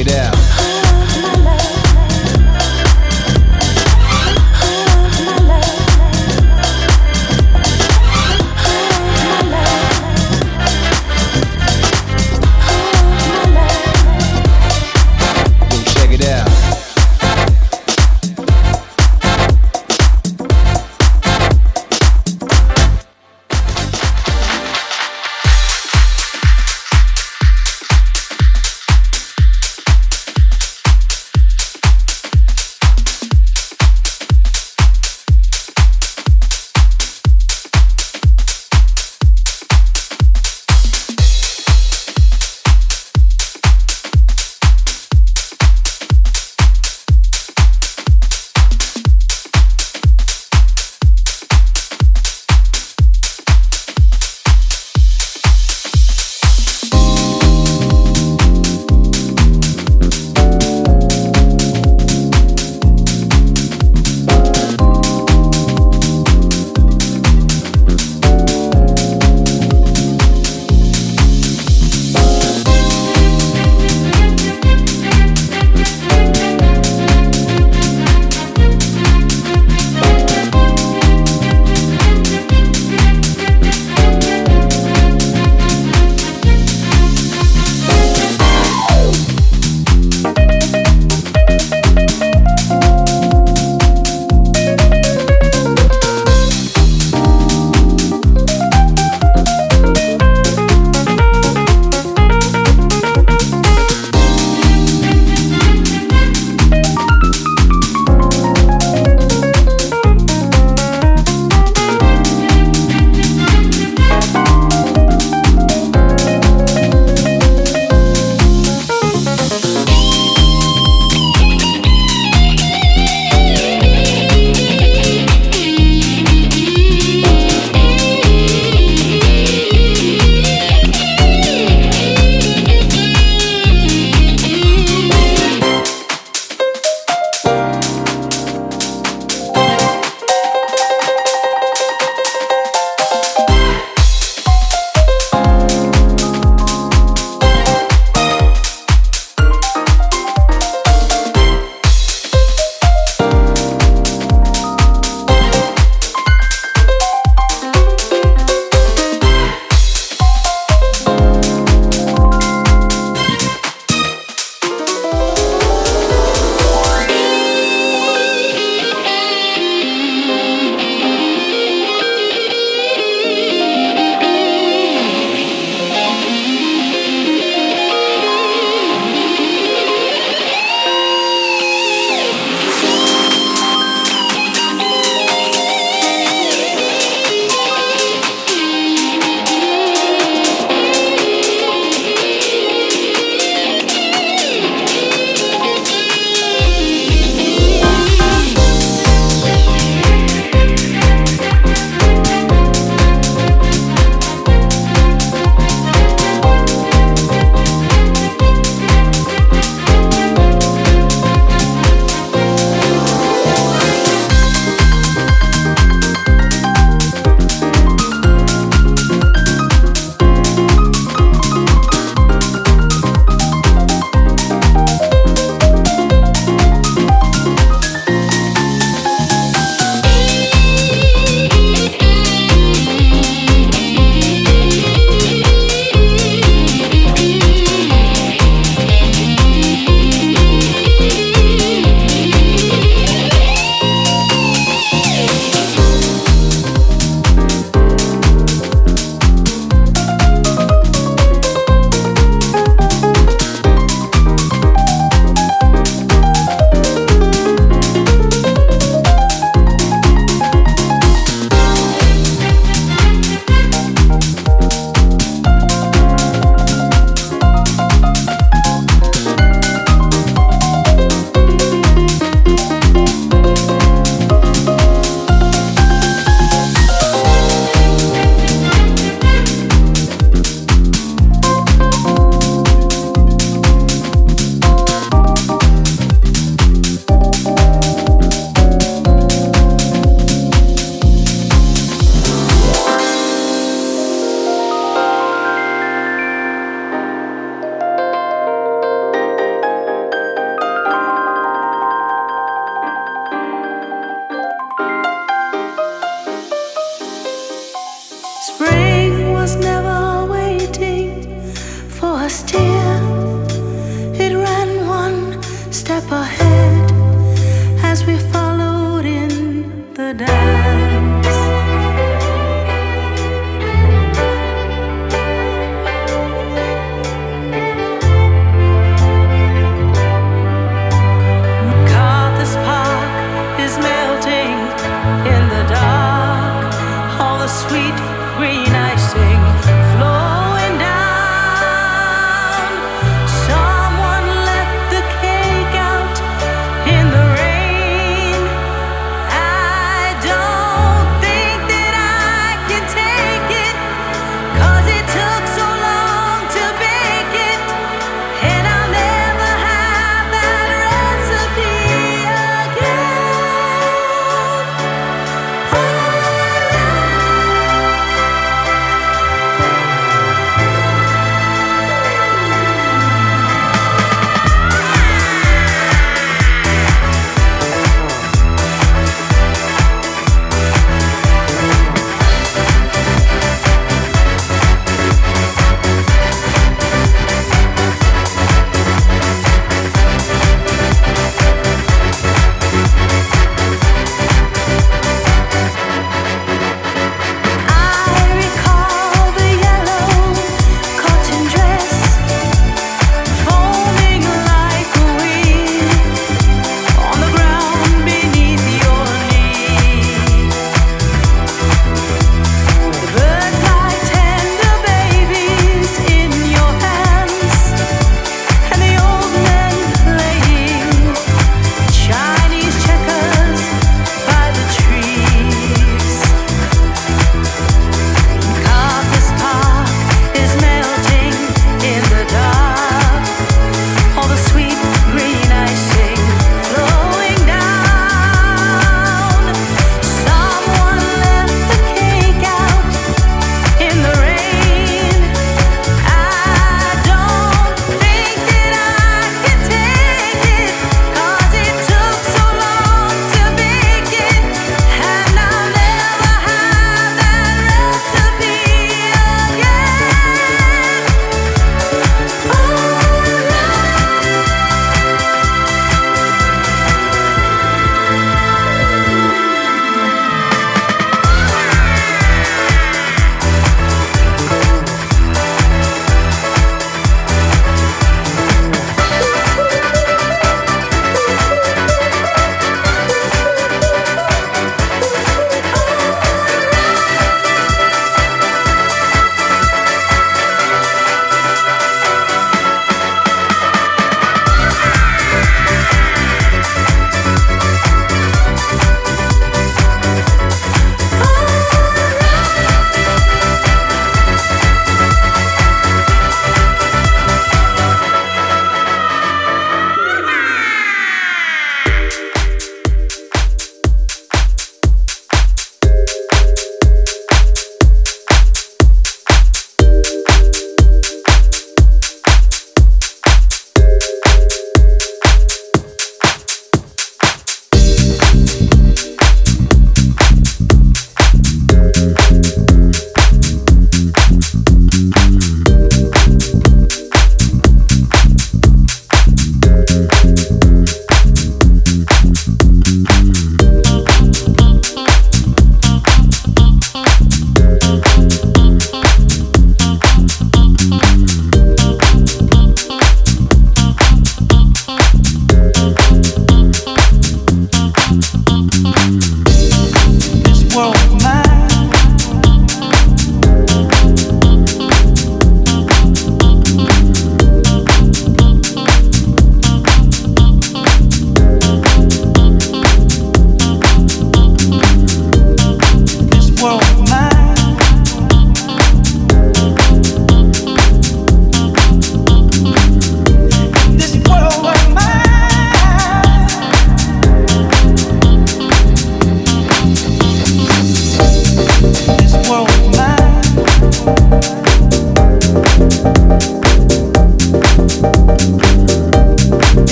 it out.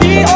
你。